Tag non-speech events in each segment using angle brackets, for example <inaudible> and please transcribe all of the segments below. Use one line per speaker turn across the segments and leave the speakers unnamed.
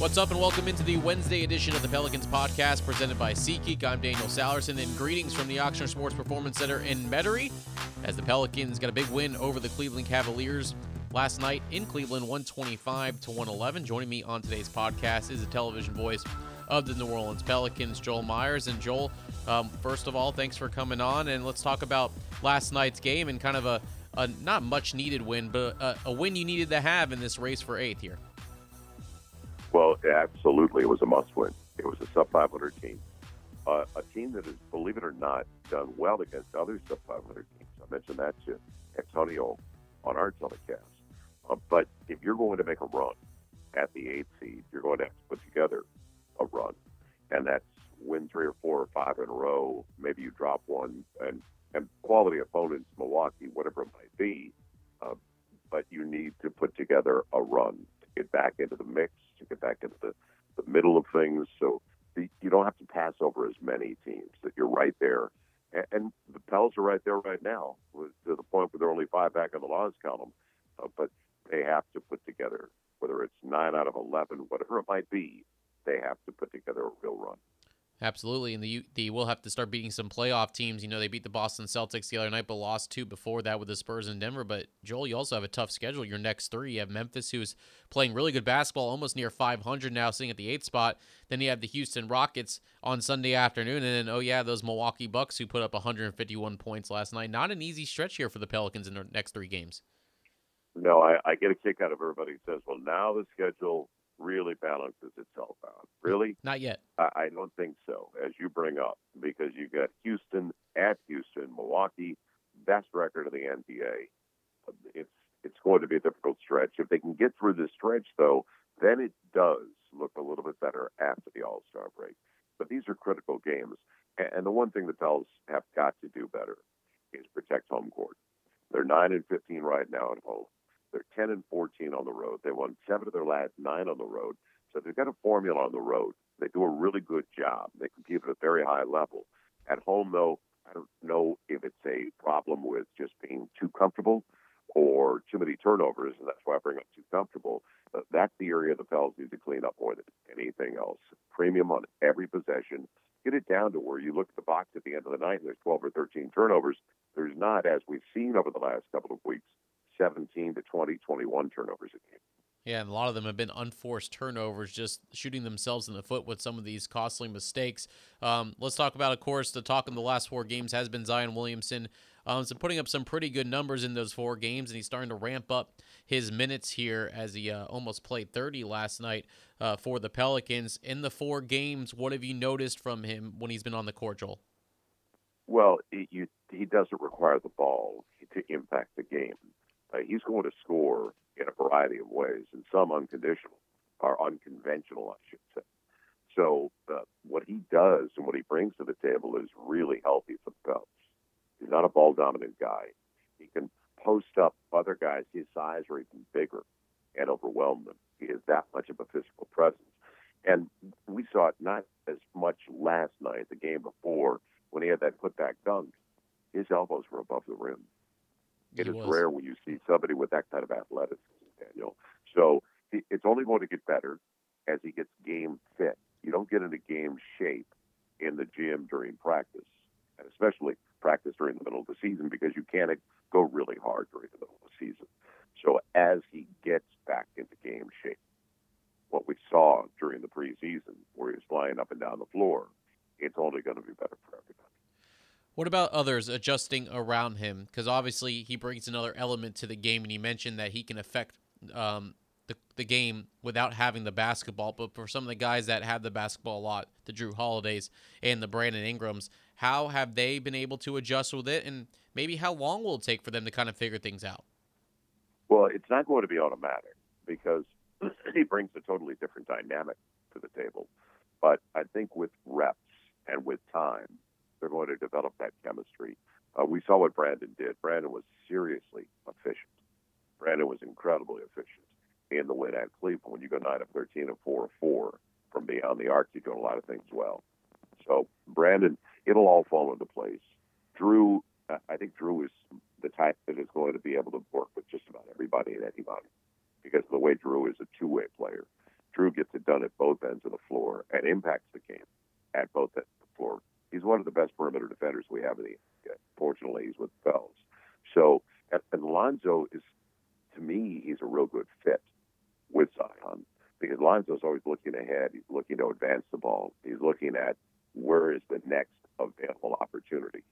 What's up, and welcome into the Wednesday edition of the Pelicans podcast presented by SeatGeek. I'm Daniel Sallerson, and greetings from the Ochsner Sports Performance Center in Metairie as the Pelicans got a big win over the Cleveland Cavaliers last night in Cleveland, 125 to 111. Joining me on today's podcast is the television voice of the New Orleans Pelicans, Joel Meyers. And Joel, um, first of all, thanks for coming on, and let's talk about last night's game and kind of a, a not much needed win, but a, a win you needed to have in this race for eighth here.
Well, absolutely, it was a must-win. It was a sub-500 team, uh, a team that has, believe it or not, done well against other sub-500 teams. I mentioned that to Antonio on our telecast. Uh, but if you're going to make a run at the eighth seed, you're going to have to put together a run, and that's win three or four or five in a row. Maybe you drop one, and and quality opponents, Milwaukee, whatever it might be. Uh, but you need to put together a run get back into the mix, to get back into the, the middle of things. So the, you don't have to pass over as many teams. That you're right there, and, and the Pels are right there right now, to the point where they're only five back on the loss column. Uh, but they have to put together, whether it's nine out of eleven, whatever it might be, they have to put together a real run.
Absolutely, and the the will have to start beating some playoff teams. You know, they beat the Boston Celtics the other night, but lost two before that with the Spurs in Denver. But Joel, you also have a tough schedule. Your next three, you have Memphis, who's playing really good basketball, almost near 500 now, sitting at the eighth spot. Then you have the Houston Rockets on Sunday afternoon, and then oh yeah, those Milwaukee Bucks who put up 151 points last night. Not an easy stretch here for the Pelicans in their next three games.
No, I, I get a kick out of everybody who says, "Well, now the schedule really balances itself out. Really?
Not yet.
I, I don't think so, as you bring up, because you got Houston at Houston, Milwaukee, best record of the NBA. It's it's going to be a difficult stretch. If they can get through this stretch, though, then it does look a little bit better after the All Star break. But these are critical games, and the one thing the Pels have got to do better is protect home court. They're nine and fifteen right now at home. They're 10 and 14 on the road. They won seven of their last nine on the road. So they've got a formula on the road. They do a really good job. They compete at a very high level. At home, though, I don't know if it's a problem with just being too comfortable or too many turnovers, and that's why I bring up too comfortable. Uh, that's the area the Pels need to clean up more than anything else. Premium on every possession. Get it down to where you look at the box at the end of the night and there's 12 or 13 turnovers. There's not, as we've seen over the last couple of weeks, 17 to 20, 21 turnovers a game.
Yeah, and a lot of them have been unforced turnovers, just shooting themselves in the foot with some of these costly mistakes. Um, let's talk about, of course, the talk in the last four games has been Zion Williamson. Um, so putting up some pretty good numbers in those four games, and he's starting to ramp up his minutes here as he uh, almost played 30 last night uh, for the Pelicans. In the four games, what have you noticed from him when he's been on the court, Joel?
Well, he, you, he doesn't require the ball to impact the game uh, he's going to score in a variety of ways, and some unconditional or unconventional, I should say. So uh, what he does and what he brings to the table is really healthy for the Pels. He's not a ball dominant guy. He can post up other guys his size or even bigger and overwhelm them. He has that much of a physical presence. And we saw it not as much last night, the game before, when he had that putback dunk. His elbows were above the rim. It is rare when you see somebody with that kind of athleticism, Daniel. So it's only going to get better as he gets game fit. You don't get into game shape in the gym during practice, and especially practice during the middle of the season because you can't go really hard during the middle of the season. So as he gets back into game shape, what we saw during the preseason, where he was flying up and down the floor, it's only going to be better for everybody.
What about others adjusting around him? Because obviously he brings another element to the game, and he mentioned that he can affect um, the, the game without having the basketball. But for some of the guys that have the basketball a lot, the Jrue Holidays and the Brandon Ingrams, how have they been able to adjust with it? And maybe how long will it take for them to kind of figure things out?
Well, it's not going to be automatic because <clears throat> he brings a totally different dynamic to the table. But I think with reps and with time, they're going to develop that chemistry. Uh, we saw what Brandon did. Brandon was seriously efficient. Brandon was incredibly efficient in the win at Cleveland. When you go 9 of 13 and 4 of 4 from beyond the arc, you're doing a lot of things well. So, Brandon, it'll all fall into place. Jrue, I think Jrue is the type that is going to be able to work with just about everybody and anybody because the way Jrue is a two way player. Jrue gets it done at both ends of the floor and impacts the game at both ends of the floor. He's one of the best perimeter defenders we have in the NBA. Fortunately, he's with the Pels. So, and, and Lonzo is, to me, he's a real good fit with Zion because Lonzo's always looking ahead. He's looking to advance the ball. He's looking at where is the next available opportunity.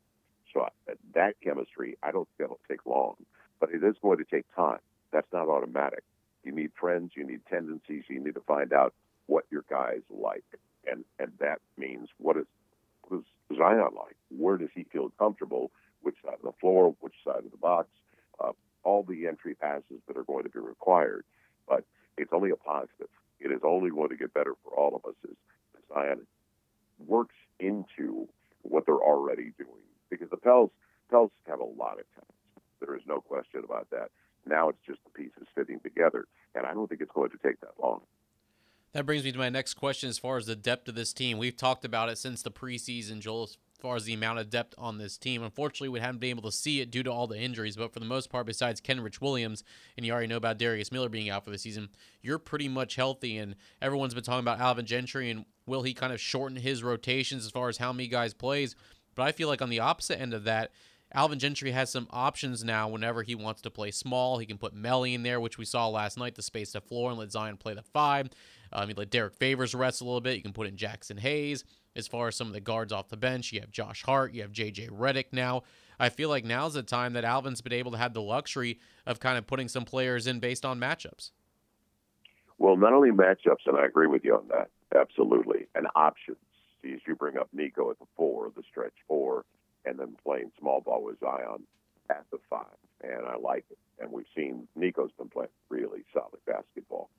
So uh, that chemistry, I don't think it'll take long, but it is going to take time. That's not automatic. You need friends, you need tendencies, you need to find out what your guys like, and and that means what is Zion like? Where does he feel comfortable? Which side of the floor? Which side of the box? Uh, all the entry passes that are going to be required, but it's only a positive. It is only going to get better for all of us as Zion works into what they're already doing because the Pels Pels have a lot of talent. There is no question about that. Now it's just the pieces fitting together, and I don't think it's going to take that long.
That brings me to my next question as far as the depth of this team. We've talked about it since the preseason, Joel, as far as the amount of depth on this team. Unfortunately, we haven't been able to see it due to all the injuries, but for the most part, besides Kenrich Williams, and you already know about Darius Miller being out for the season, you're pretty much healthy. And everyone's been talking about Alvin Gentry and will he kind of shorten his rotations as far as how many guys plays. But I feel like on the opposite end of that, Alvin Gentry has some options now whenever he wants to play small. He can put Melli in there, which we saw last night, to space the floor and let Zion play the five. Um, you let Derrick Favors rest a little bit. You can put in Jaxson Hayes. As far as some of the guards off the bench, you have Josh Hart, you have JJ Redick now. I feel like now's the time that Alvin's been able to have the luxury of kind of putting some players in based on matchups.
Well, not only matchups, and I agree with you on that, absolutely, and options. See, as you bring up Nico at the four, the stretch four, and then playing small ball with Zion at the five. And I like it. And we've seen Nico's been playing really solid basketball.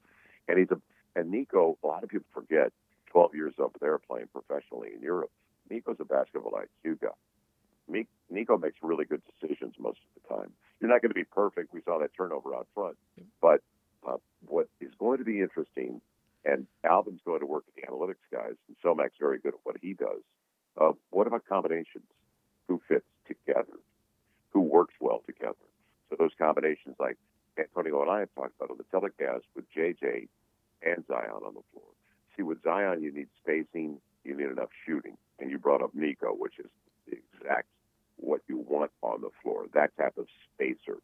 And he's a and Nico, a lot of people forget, 12 years over there playing professionally in Europe. Nico's a basketball IQ guy. Nico makes really good decisions most of the time. You're not going to be perfect. We saw that turnover out front. But uh, what is going to be interesting, and Alvin's going to work with the analytics guys, and Somac's very good at what he does. Uh, what about combinations? Who fits together, who works well together. So those combinations, like Antonio and I have talked about on the telecast with JJ and Zion on the floor. See, with Zion, you need spacing, you need enough shooting, and you brought up Nico, which is the exact what you want on the floor, that type of spacer.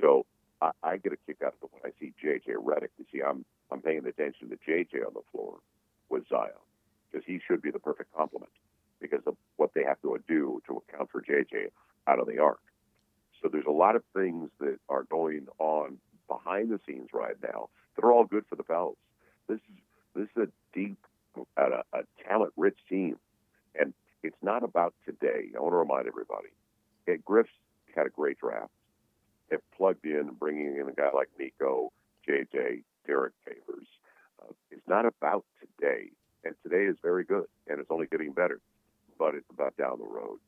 So I, I get a kick out of it when I see JJ Redick. You see, I'm I'm paying attention to JJ on the floor with Zion because he should be the perfect complement because of what they have to do to account for JJ out of the arc. So there's a lot of things that are going on behind the scenes right now that are all good for the Pels. This is this is a deep, a, a talent-rich team, and it's not about today. I want to remind everybody, it, Griff's had a great draft. It plugged in, and bringing in a guy like Nico, JJ, Derrick Favors. Uh, it's not about today, and today is very good, and it's only getting better but it's about down the road.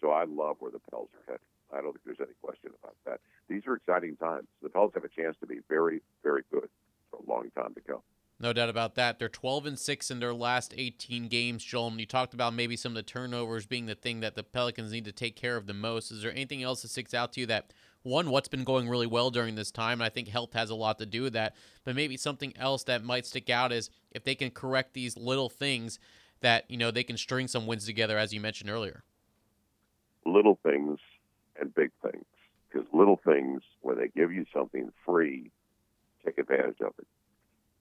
So I love where the Pels are headed. I don't think there's any question about that. These are exciting times. The Pels have a chance to be very, very good for a long time to come.
No doubt about that. They're 12 and 6 in their last 18 games, Joel. And you talked about maybe some of the turnovers being the thing that the Pelicans need to take care of the most. Is there anything else that sticks out to you that, one, what's been going really well during this time? And I think health has a lot to do with that. But maybe something else that might stick out is if they can correct these little things that you know they can string some wins together, as you mentioned earlier.
Little things and big things, because little things when they give you something free, take advantage of it.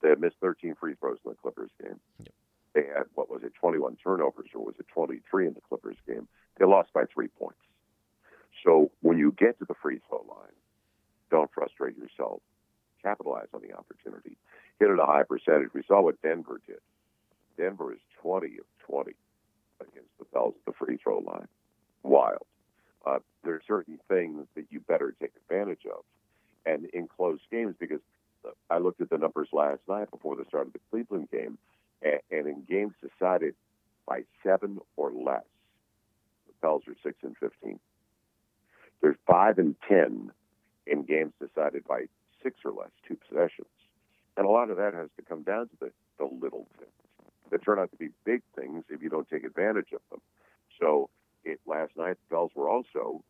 They had missed 13 free throws in the Clippers game. Yep. They had what was it, 21 turnovers, or was it 23 in the Clippers game? They lost by three points. So when you get to the free throw line, don't frustrate yourself. Capitalize on the opportunity. Hit at a high percentage. We saw what Denver did. Denver is 20 of 20 against the Pels at the free throw line. Wild. Uh, there are certain things that you better take advantage of. And in close games, because I looked at the numbers last night before the start of the Cleveland game, and, in games decided by seven or less, the Pels are 6 and 15. They're 5 and 10 in games decided by six or less, two possessions. And a lot of that has to come down to the, the little things that turn out to be big things if you don't take advantage of them. So it, last night, the Pels were also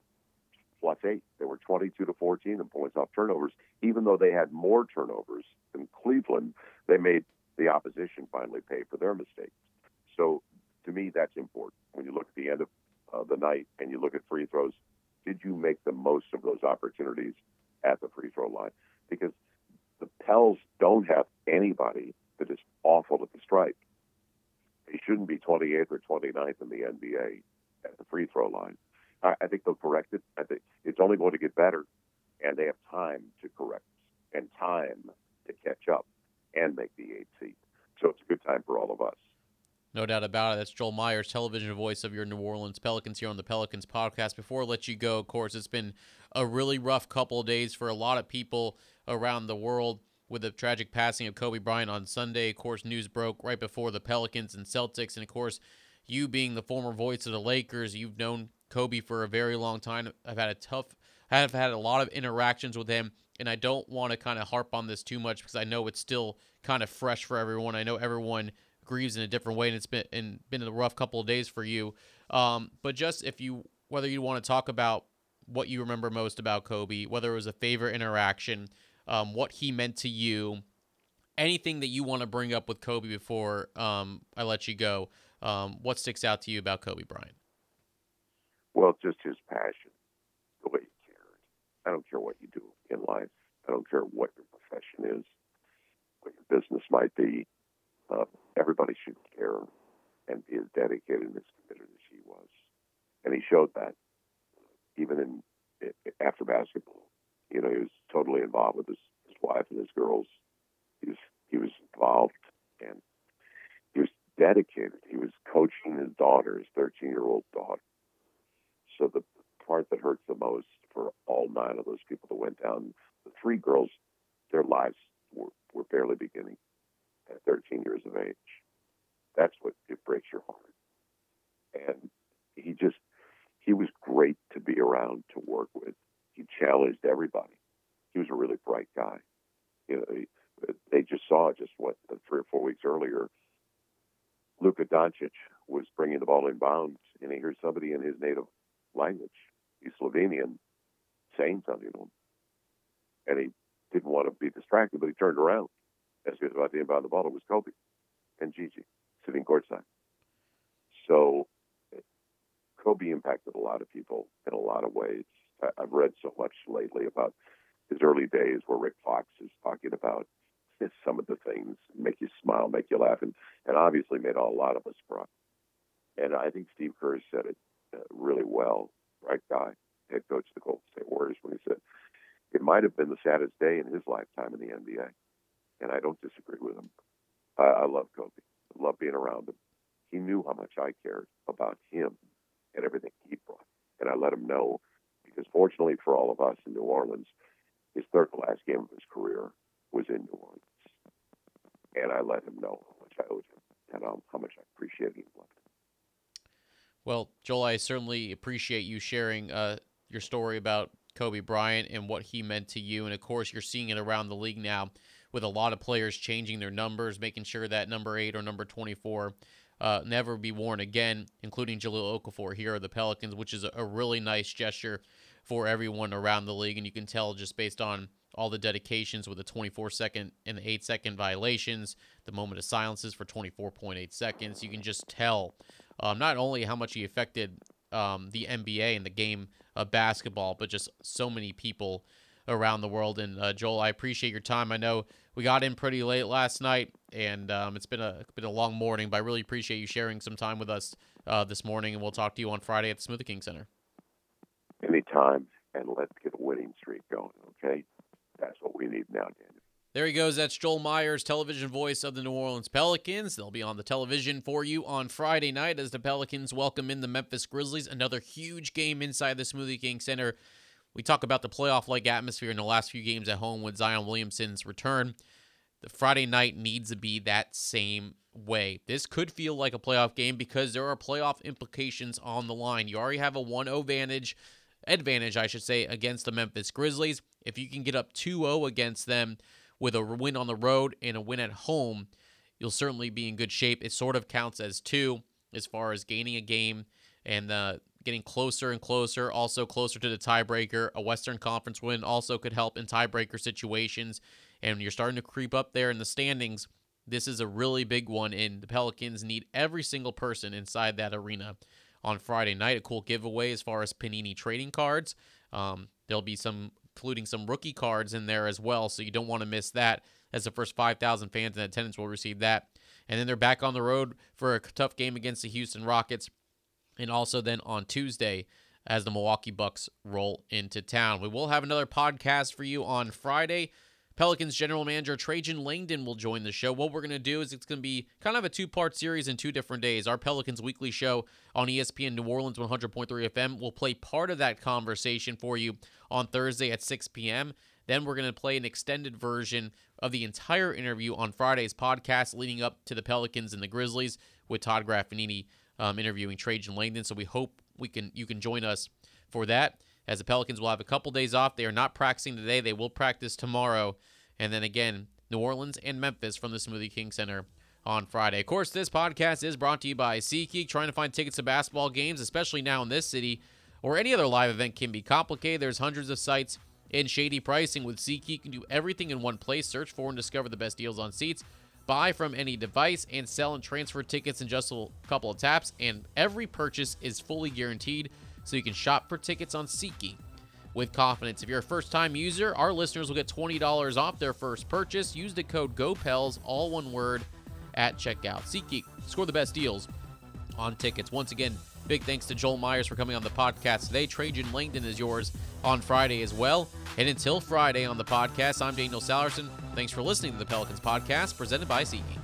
plus eight. They were 22 to 14 in points off turnovers. Even though they had more turnovers than Cleveland, they made the opposition finally pay for their mistakes. So to me, that's important. When you look at the end of uh, the night and you look at free throws, did you make the most of those opportunities at the free throw line? Because the Pels don't have anybody that is awful at the stripe. They shouldn't be 28th or 29th in the NBA at the free throw line. I, I think they'll correct it. I think it's only going to get better, and they have time to correct and time to catch up and make the eight seed. So it's a good time for all of us.
No doubt about it. That's Joel Meyers, television voice of your New Orleans Pelicans here on the Pelicans podcast. Before I let you go, of course, it's been a really rough couple of days for a lot of people around the world with the tragic passing of Kobe Bryant on Sunday. Of course, news broke right before the Pelicans and Celtics. And of course, you being the former voice of the Lakers, you've known Kobe for a very long time. I've had a tough, I've had a lot of interactions with him, and I don't want to kind of harp on this too much because I know it's still kind of fresh for everyone. I know everyone grieves in a different way, and it's been and been a rough couple of days for you. Um, but just if you whether you want to talk about what you remember most about Kobe, whether it was a favorite interaction, um, what he meant to you, anything that you want to bring up with Kobe before um, I let you go. Um, what sticks out to you about Kobe Bryant?
Well, just his passion, the way he cared. I don't care what you do in life. I don't care what your profession is, what your business might be. Uh, everybody should care and be as dedicated and as committed as he was. And he showed that even in after basketball. You know, he was totally involved with his, his wife and his girls. He was he was involved and he was dedicated. He was coaching his daughter, his 13 year old daughter. So the part that hurts the most for all nine of those people that went down, the three girls, their lives were, were barely beginning at 13 years of age. That's what it breaks your heart. And he just, he was great to be around to work with. He challenged everybody. He was a really bright guy. You know, they just saw just what three or four weeks earlier. Luka Doncic was bringing the ball in bounds, and he hears somebody in his native language, he's Slovenian, saying something to him, and he didn't want to be distracted, but he turned around as he was about to inbound the ball. It was Kobe and Gigi sitting courtside. So Kobe impacted a lot of people in a lot of ways. I've read so much lately about his early days where Rick Fox is talking about <laughs> some of the things make you smile, make you laugh, and, and obviously made a lot of us cry. And I think Steve Kerr said it uh, really well, right guy, head coach of the Golden State Warriors, when he said it might have been the saddest day in his lifetime in the NBA. And I don't disagree with him. I, I love Kobe. I love being around him. He knew how much I cared about him and everything he brought. And I let him know because fortunately for all of us in New Orleans, his third to last game of his career was in New Orleans. And I let him know how much I owed him and um, how much I appreciated him.
Well, Joel, I certainly appreciate you sharing uh, your story about Kobe Bryant and what he meant to you. And of course, you're seeing it around the league now with a lot of players changing their numbers, making sure that number eight or number 24 uh, never be worn again, including Jahlil Okafor here at the Pelicans, which is a, a really nice gesture for everyone around the league. And you can tell just based on all the dedications with the 24 second and the 8 second violations, the moment of silences for 24.8 seconds. You can just tell um, not only how much he affected um, the NBA and the game of basketball, but just so many people around the world. And uh, Joel, I appreciate your time. I know we got in pretty late last night, and um, it's been a been a long morning, but I really appreciate you sharing some time with us uh, this morning. And we'll talk to you on Friday at the Smoothie King Center.
Anytime, and let's get a winning streak going. Okay, that's what we need now, Daniel.
There he goes. That's Joel Meyers, television voice of the New Orleans Pelicans. They'll be on the television for you on Friday night as the Pelicans welcome in the Memphis Grizzlies. Another huge game inside the Smoothie King Center. We talk about the playoff like atmosphere in the last few games at home with Zion Williamson's return. The Friday night needs to be that same way. This could feel like a playoff game because there are playoff implications on the line. You already have a 1 0 advantage, advantage, I should say, against the Memphis Grizzlies. If you can get up 2 0 against them, with a win on the road and a win at home, you'll certainly be in good shape. It sort of counts as two as far as gaining a game and uh, getting closer and closer, also closer to the tiebreaker. A Western Conference win also could help in tiebreaker situations. And you're starting to creep up there in the standings This is a really big one, and the Pelicans need every single person inside that arena on Friday night. A cool giveaway as far as Panini trading cards. Um, there'll be some, including some rookie cards in there as well, so you don't want to miss that. As the first 5,000 fans in attendance will receive that. And then they're back on the road for a tough game against the Houston Rockets. And also then on Tuesday, as the Milwaukee Bucks roll into town. We will have another podcast for you on Friday. Pelicans general manager Trajan Langdon will join the show. What we're going to do is it's going to be kind of a two part series in two different days. Our Pelicans weekly show on ESPN New Orleans 100.3 FM will play part of that conversation for you on Thursday at 6 p.m. Then we're going to play an extended version of the entire interview on Friday's podcast leading up to the Pelicans and the Grizzlies with Todd Graffagnini um, interviewing Trajan Langdon. So we hope we can you can join us for that. As the Pelicans will have a couple days off. They are not practicing today. They will practice tomorrow. And then again, New Orleans and Memphis from the Smoothie King Center on Friday. Of course, this podcast is brought to you by SeatGeek. Trying to find tickets to basketball games, especially now in this city or any other live event, can be complicated. There's hundreds of sites in shady pricing. With SeatGeek, you can do everything in one place. Search for and discover the best deals on seats. Buy from any device and sell and transfer tickets in just a couple of taps. And every purchase is fully guaranteed so you can shop for tickets on SeatGeek with confidence. If you're a first time user, our listeners will get $20 off their first purchase. Use the code GOPELS, all one word, at checkout. SeatGeek, score the best deals on tickets. Once again, big thanks to Joel Meyers for coming on the podcast today. Trajan Langdon is yours on Friday as well. And until Friday on the podcast, I'm Daniel Sallerson. Thanks for listening to the Pelicans podcast presented by SeatGeek.